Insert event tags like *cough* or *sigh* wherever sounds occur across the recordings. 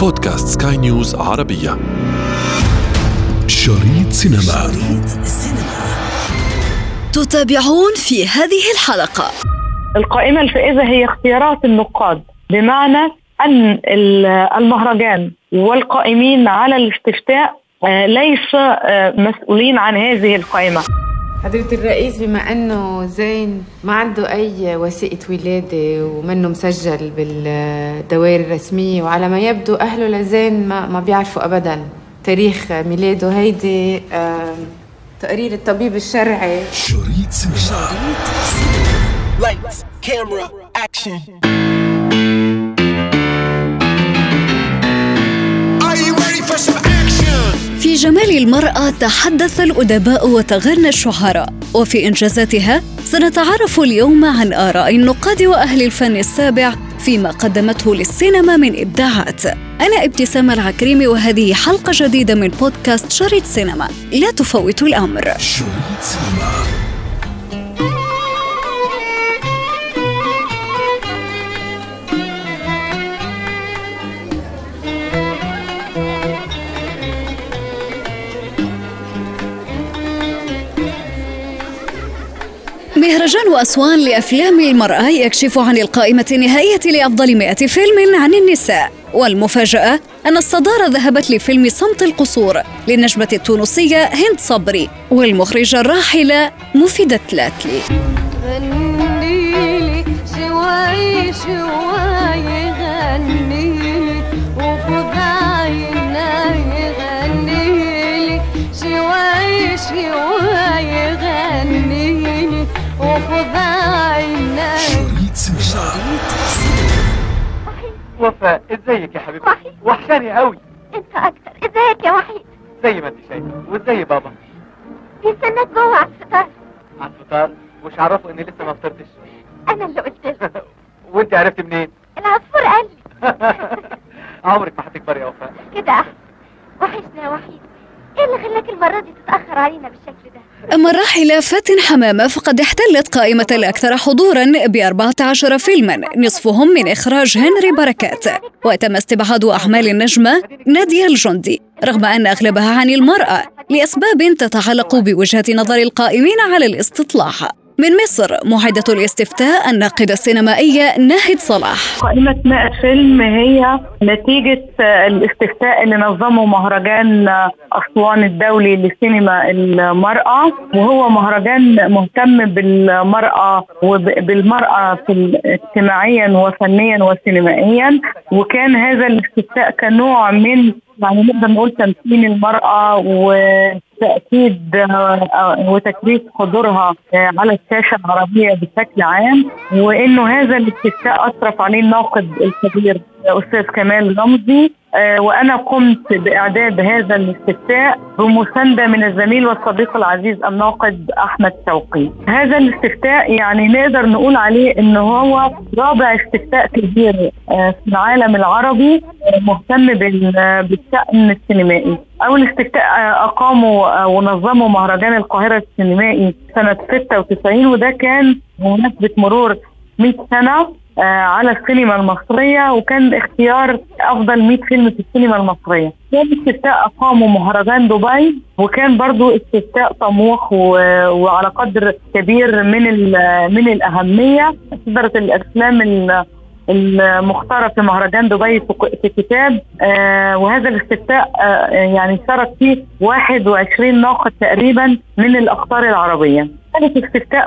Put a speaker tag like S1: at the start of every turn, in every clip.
S1: بودكاست سكاي نيوز عربية. شريط سينما. شريط
S2: تتابعون في هذه الحلقة.
S3: القائمة الفائزة هي اختيارات النقاد بمعنى أن المهرجان والقائمين على الاستفتاء آه، ليس آه، مسؤولين عن هذه القائمة.
S4: حضرة الرئيس بما أنه زين ما عنده أي وثيقة ولادة ومنه مسجل بالدوائر الرسمية وعلى ما يبدو أهله لزين ما, ما بيعرفوا ابدا تاريخ ميلاده. هيدي تقرير الطبيب الشرعي. شريط سينما.
S2: Lights camera action في جمال المرأة تحدث الأدباء وتغنى الشعراء. وفي إنجازاتها سنتعرف اليوم عن آراء النقاد وأهل الفن السابع فيما قدمته للسينما من إبداعات. أنا ابتسام العكريمي وهذه حلقة جديدة من بودكاست شريط سينما. لا تفوتوا الأمر. شريط سينما. مهرجان أسوان لأفلام المرأة يكشف عن القائمة النهائية لأفضل 100 فيلم عن النساء. والمفاجأة أن الصدارة ذهبت لفيلم صمت القصور للنجمة التونسية هند صبري والمخرجة الراحلة مفيدة تلاتلي. غنيلي شوي شوي غنيلي وخذ غنيلي شوي شوي عيني شريط
S5: وفاء ازيك يا حبيبتي؟ وحشاني قوي.
S6: انت أكتر. ازيك يا وحيد؟
S5: زي ما انت شايفة. وازاي بابا؟
S6: بيستناك جوه على الفطار
S5: على الفطار وش عرفوا اني لسه ما فطرتش.
S6: أنا اللي قلت له *laughs*
S5: وانت عرفتي منين؟
S6: العصفور قال لي. *laughs*
S5: عمرك ما هتكبري يا وفاء.
S6: كده أحسن. وحشنا يا وحيد. إيه اللي خلاك المرة دي تتأخر علينا بالشكل ده؟
S2: أما الراحلة فاتن حمامة فقد احتلت قائمة الأكثر حضورا ب 14 فيلما نصفهم من إخراج هنري بركات. وتم استبعاد أعمال النجمة نادية الجندي رغم أن أغلبها عن المرأة لأسباب تتعلق بوجهة نظر القائمين على الاستطلاع. من مصر معدة الاستفتاء الناقدة السينمائية ناهد صلاح.
S3: قائمة 100 فيلم هي نتيجة الاستفتاء اللي نظمه مهرجان أسوان الدولي لسينما المرأة. وهو مهرجان مهتم بالمرأة وبالمرأة اجتماعيا وفنيا وسينمائيا. وكان هذا الاستفتاء كنوع من يعني نقدر نقول تمثيل المرأة وتأكيد آه، وتكريس حضورها آه، على الشاشة العربية بشكل عام وإنه هذا الاستفتاء أشرف عليه الناقد الكبير. أستاذ كمال رمزي آه، وأنا قمت بإعداد هذا الاستفتاء بمساندة من الزميل والصديق العزيز الناقد أحمد شوقي. هذا الاستفتاء يعني نقدر نقول عليه إنه هو رابع استفتاء كبير في العالم العربي مهتم بالشأن السينمائي. أول استفتاء أقاموا ونظموا مهرجان القاهرة السينمائي سنة 96 وده كان بمناسبة مرور 100 سنة. آه، على السينما المصرية وكان اختيار أفضل 100 فيلم في السينما المصرية. كان استفتاء أقاموا مهرجان دبي وكان برضو استفتاء طموح وعلى قدر كبير من من الأهمية. صدرت الأفلام المختارة في مهرجان دبي في كتاب. آه وهذا الاستفتاء آه يعني شارك فيه 21 ناقد تقريبا من الأقطار العربية. كانت استفتاء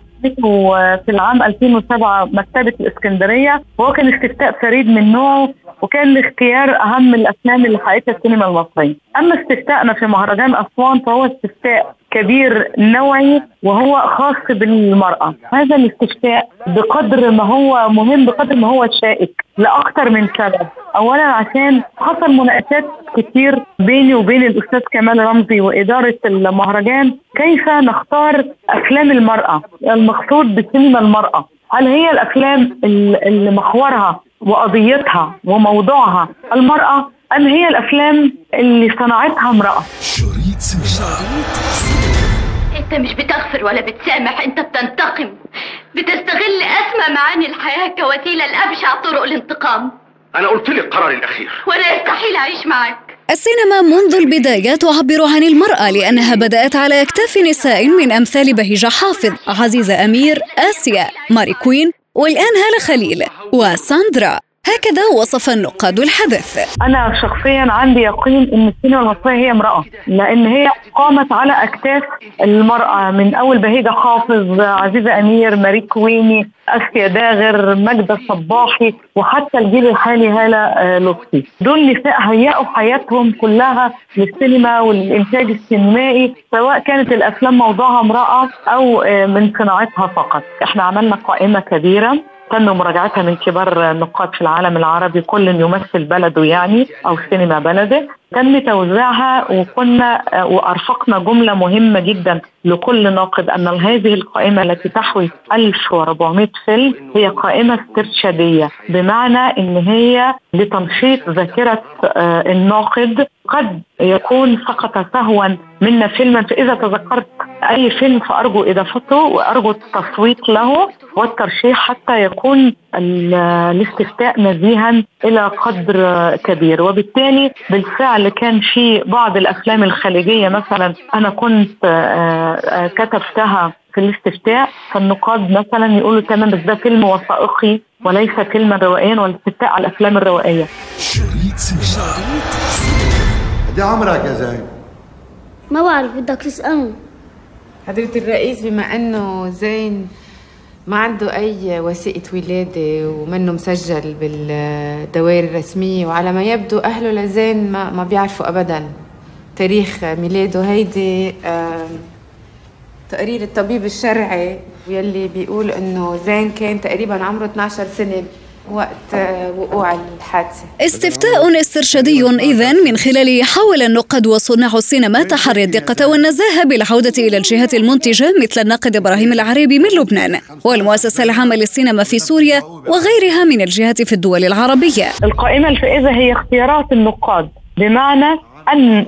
S3: في العام 2007 مكتبة الإسكندرية. وهو كان استفتاء فريد من نوعه وكان لاختيار أهم الأفلام اللي حققتها السينما المصرية. أما استفتاءنا في مهرجان أسوان فهو استفتاء كبير نوعي وهو خاص بالمرأة. هذا الاستفتاء بقدر ما هو مهم بقدر ما هو شائك لأكثر من سبب. أولا عشان حصل مناقشات كتير بيني وبين الأستاذ كمال رمزي وإدارة المهرجان كيف نختار أفلام المرأة؟ المقصود بسينما المرأة. هل هي الأفلام اللي محورها وقضيتها وموضوعها المرأة؟ أم هي الأفلام اللي صنعتها امرأة؟ شريط
S6: أنت مش بتغفر ولا بتسامح أنت بتنتقم. بتستغل أسمى معاني الحياة كوسيلة لأبشع طرق الانتقام.
S7: أنا قلت لك قراري الأخير.
S8: وأنا يستحيل أعيش معك.
S2: السينما منذ البداية تعبر عن المرأة لأنها بدأت على أكتاف نساء من أمثال بهيجة حافظ، عزيزة أمير، آسيا، ماري كوين، والآن هالة خليل وساندرا. هكذا وصف النقاد الحدث
S3: أنا شخصيا عندي يقين إن السينما المصرية هي امرأة لأن هي قامت على أكتاف المرأة من أول بهيجة حافظ عزيزة أمير ماري كويني أسيا داغر ماجدة الصباحي وحتى الجيل الحالي هالة آه، لطفي. دول نساء هيئوا حياتهم كلها للسينما والإنتاج السينمائي سواء كانت الأفلام موضوعها امرأة أو آه، من صناعتها فقط. إحنا عملنا قائمة كبيرة. تم مراجعتها من كبار النقاد في العالم العربي كل يمثل بلده يعني أو سينما بلده. تم توزيعها وكنا وأرفقنا جملة مهمة جدا لكل ناقد أن هذه القائمة التي تحوي 1400 فيلم هي قائمة استرشادية بمعنى إن هي لتنشيط ذاكرة آه، الناقد. قد يكون سقط سهوا منا فيلما فإذا تذكرت أي فيلم فأرجو إضافته وأرجو التصويت له والترشيح حتى يكون الاستفتاء نزيها إلى قدر كبير وبالتالي بالفعل كان في بعض الأفلام الخليجية مثلا أنا كنت آه، آه، كتبتها في الاستفتاء فالنقاد مثلا يقولوا تمام بس ده فيلم وثائقي وليس فيلما روائيا والاستفتاء على الأفلام الروائية. شريط سينما
S9: قد عمرك يا زين؟
S8: ما بعرف بدك تسأله
S4: حضرة الرئيس بما أنه زين ما عنده أي وثيقة ولادة ومنه مسجل بالدوائر الرسمية وعلى ما يبدو أهله لزين ما, ما بيعرفوا أبدا. تاريخ ميلاده هيدي تقرير الطبيب الشرعي واللي بيقول إنه زين كان تقريبا عمره 12 سنة. وقت وقوع الحادثة.
S2: استفتاء استرشادي إذا من خلاله حاول النقاد وصناع السينما تحري الدقة والنزاهة بالعودة إلى الجهات المنتجة مثل الناقد إبراهيم العريبي من لبنان والمؤسسة العامة للسينما في سوريا وغيرها من الجهات في الدول العربية.
S3: القائمة الفائزة هي اختيارات النقاد بمعنى أن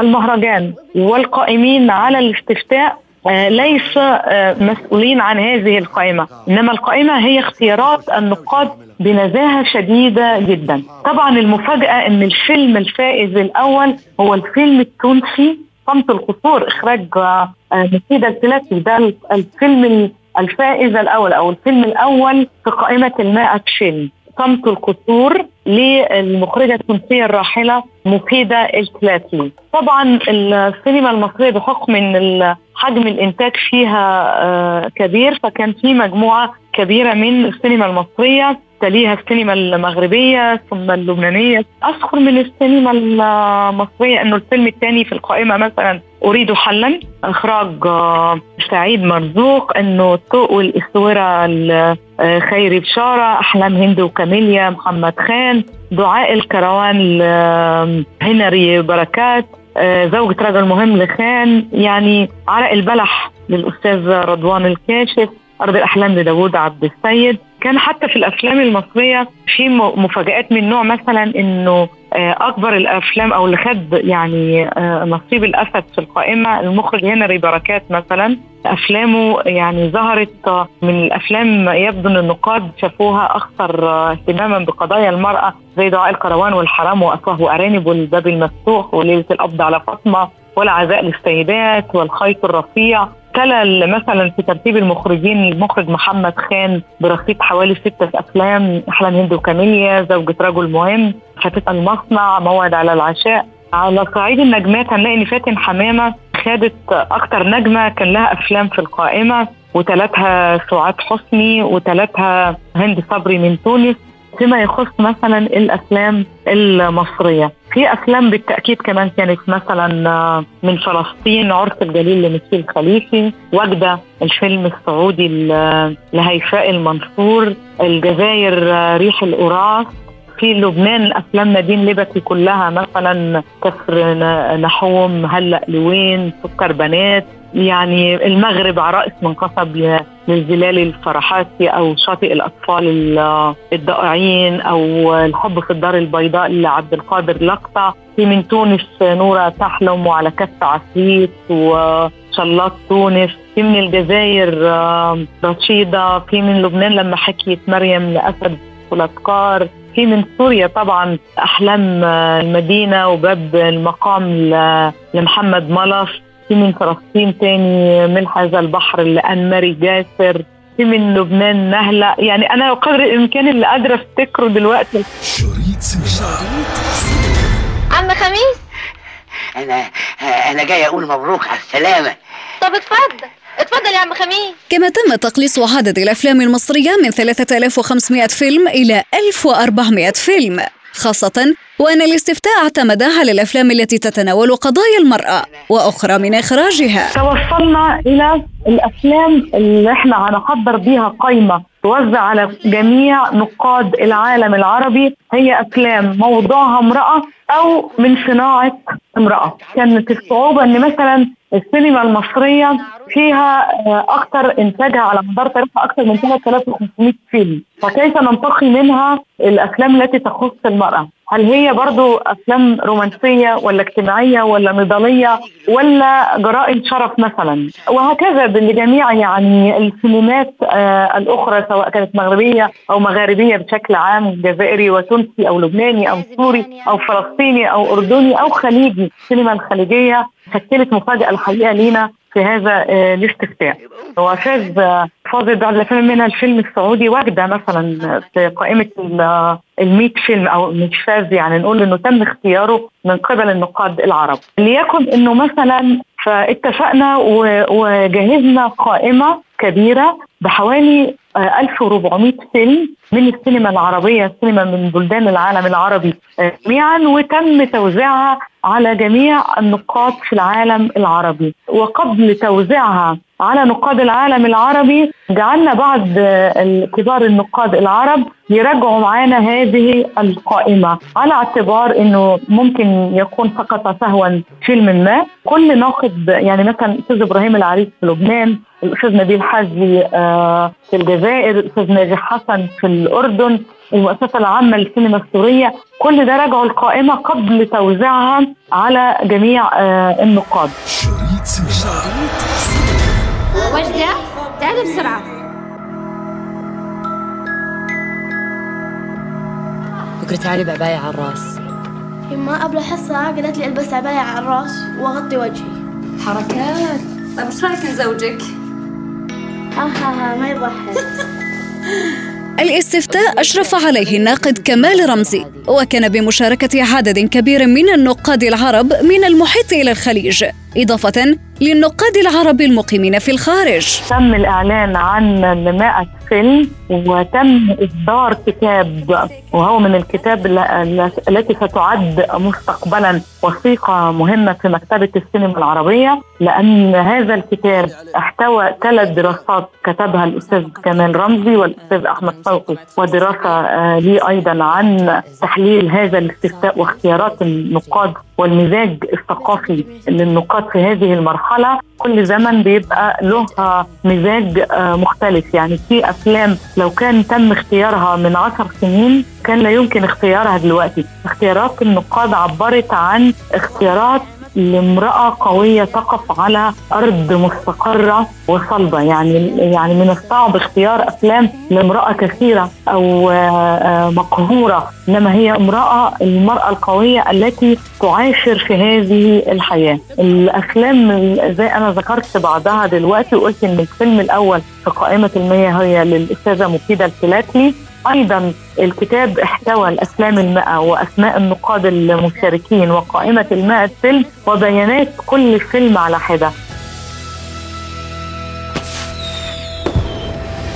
S3: المهرجان والقائمين على الاستفتاء آه، ليس آه، مسؤولين عن هذه القائمة. إنما القائمة هي اختيارات النقاد بنزاهة شديدة جدا. طبعا المفاجأة أن الفيلم الفائز الأول هو الفيلم التونسي صمت القصور إخراج آه، مفيدة الثلاثي ده الفيلم الفائز الأول أو الفيلم الأول في قائمة المائة فيلم صمت القصور للمخرجة التونسية الراحلة مفيدة الثلاثي طبعا السينما المصرية بحكم إن حجم الإنتاج فيها آه، كبير فكان في مجموعة كبيرة من السينما المصرية تليها السينما المغربية ثم اللبنانية. أذكر من السينما المصرية أنه الفيلم الثاني في القائمة مثلا أريد حلا. إخراج آه، سعيد مرزوق أنه الطوق والإسورة خيري بشارة أحلام هند وكاميليا محمد خان دعاء الكروان هنري بركات آه، زوجة رجل مهم لخان. يعني عرق البلح للأستاذ رضوان الكاشف أرض الأحلام لداوود عبد السيد. كان حتى في الأفلام المصرية في مفاجآت من نوع مثلا إنه آه، أكبر الأفلام أو اللي خد يعني آه، نصيب الأسد في القائمة المخرج هنري بركات مثلا أفلامه يعني ظهرت من الأفلام يبدو إن النقاد شافوها أكثر اهتماما بقضايا المرأة زي دعاء الكروان والحرام وافواه وارانب والباب المفتوح وليلة القبض على فاطمة والعزاء للسيدات والخيط الرفيع. تلا مثلا في ترتيب المخرجين المخرج محمد خان برصيد حوالي ستة أفلام أحلام هند وكاميليا زوجة رجل مهم فتاة المصنع موعد على العشاء. على صعيد النجمات هنلاقي إن فاتن حمامة خدت أكتر نجمة كان لها أفلام في القائمة وثلاثها سعاد حسني وثلاثها هند صبري من تونس. فيما يخص مثلا الأفلام المصرية. في أفلام بالتأكيد كمان كانت مثلا آه، من فلسطين عرس الجليل لمسيل خليفي وجدة الفيلم السعودي لهيفاء المنصور الجزائر آه، ريح القراص في لبنان أفلام نادين ليبتي كلها مثلا كسر نحوم هلأ لوين سكر بنات. يعني المغرب عرائس منقصب للزلال الفرحاتي أو شاطئ الأطفال الضائعين أو الحب في الدار البيضاء لعبد القادر لقطع في من تونس نورة تحلم وعلى كف عفريت وشلاط تونس. في من الجزائر رشيدة. في من لبنان لما حكيت مريم لأسد والافكار في من سوريا طبعا أحلام المدينة وباب المقام لمحمد ملص في من فلسطين تاني من هذا البحر لأن ماري جاسر في من لبنان نهلة. يعني أنا قدر الإمكان اللي قادره أفتكره دلوقتي.
S1: شريط سينما
S6: عم خميس؟
S7: أنا أنا جاي أقول مبروك على السلامة.
S6: طب اتفضل اتفضل يا عم خميس.
S2: كما تم تقليص عدد الأفلام المصرية من 3500 فيلم إلى 1400 فيلم خاصة وأن الاستفتاء اعتمد على الأفلام التي تتناول قضايا المرأة وأخرى من إخراجها.
S3: توصلنا إلى الأفلام اللي إحنا هنحضر بيها قائمه توزع على جميع نقاد العالم العربي. هي أفلام موضوعها امرأة أو من صناعة امرأة. كانت الصعوبة إن مثلا السينما المصرية فيها آه، أكثر إنتاجها على مدار تاريخها أكثر من 3500 فيلم. فكيف ننتقي منها الأفلام التي تخص المرأة؟ هل هي برضو أفلام رومانسية ولا اجتماعية ولا نضالية ولا جرائم شرف مثلا؟ وهكذا لجميع يعني السينمات آه الأخرى سواء كانت مغربية أو مغاربية بشكل عام جزائري وتونسي أو لبناني أو سوري أو فلسطيني أو أردني أو خليجي السينما الخليجية شكلت مفاجأة الحقيقة لينا في هذا آه، الاستفتاء. وفاز فاز بعض الافلام منها الفيلم السعودي وجده مثلا في قائمة ال 100 فيلم أو مش فاز يعني نقول إنه تم اختياره من قبل النقاد العرب. ليكن إنه مثلا فاتفقنا وجهزنا قائمة كبيرة بحوالي آه، 1400 فيلم من السينما العربية السينما من بلدان العالم العربي جميعا وتم توزيعها على جميع النقاد في العالم العربي. وقبل توزيعها على نقاد العالم العربي. جعلنا بعض كبار النقاد العرب يراجعوا معانا هذه القائمة على اعتبار إنه ممكن يكون سقط سهوا فيلم ما. كل ناقد يعني مثلا الاستاذ إبراهيم العريس في لبنان الأستاذ نبيل حجي آه، في الجزائر الأستاذ ناجح حسن في الأردن المؤسسة العامة للسينما السورية. كل ده راجعوا القائمة قبل توزيعها على جميع آه، النقاد.
S6: وجدة تعالي بسرعة.
S10: بكرة تعالي بعباية على الراس.
S8: يما قبل الحصة قالت لي البس عباية على الراس واغطي وجهي.
S10: حركات. طيب إيش رأيك نزوجك؟
S8: ها ها ها ما يضحك. *laughs*
S2: الاستفتاء أشرف عليه الناقد كمال رمزي وكان بمشاركة عدد كبير من النقاد العرب من المحيط إلى الخليج. إضافة للنقاد العرب المقيمين في الخارج.
S3: تم الإعلان عن 100 فيلم وتم إصدار كتاب وهو من الكتاب ال- ال- التي ستعد مستقبلا وثيقة مهمة في مكتبة السينما العربية لأن هذا الكتاب احتوى ثلاث دراسات كتبها الأستاذ كمال رمزي والأستاذ أحمد صوقي ودراسة آه، لي أيضا عن تحليل هذا الاستفتاء واختيارات النقاد والمزاج الثقافي للنقاد في هذه المرحلة كل زمن بيبقى له آه، مزاج آه، مختلف. يعني في أفلام لو كان تم اختيارها من عشر سنين كان لا يمكن اختيارها دلوقتي. اختيارات النقاد عبرت عن اختيارات لامرأة قوية تقف على أرض مستقرة وصلبة. يعني يعني من الصعب اختيار أفلام لامرأة كثيرة أو آه، آه، مقهورة. إنما هي امرأة المرأة القوية التي تعاشر في هذه الحياة. الأفلام زي أنا ذكرت بعضها دلوقتي وقلت إن الفيلم الأول في قائمة المية هي للأستاذة مفيدة الفلاتلي. أيضا الكتاب احتوى الافلام المئة وأسماء النقاد المشاركين وقائمة المئة فيلم وبيانات كل فيلم على حدة.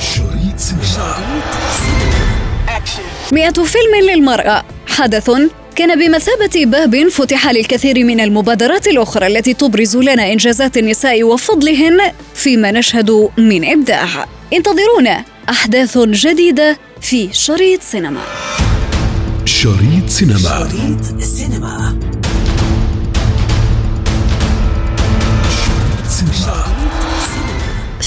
S1: شريط سينما.
S2: مئة فيلم للمرأة. حدث كان بمثابة باب فتح للكثير من المبادرات الأخرى التي تبرز لنا إنجازات النساء وفضلهن فيما نشهد من إبداع. انتظرونا أحداث جديدة في شريط سينما.
S1: شريط سينما.
S10: شريط
S1: سينما.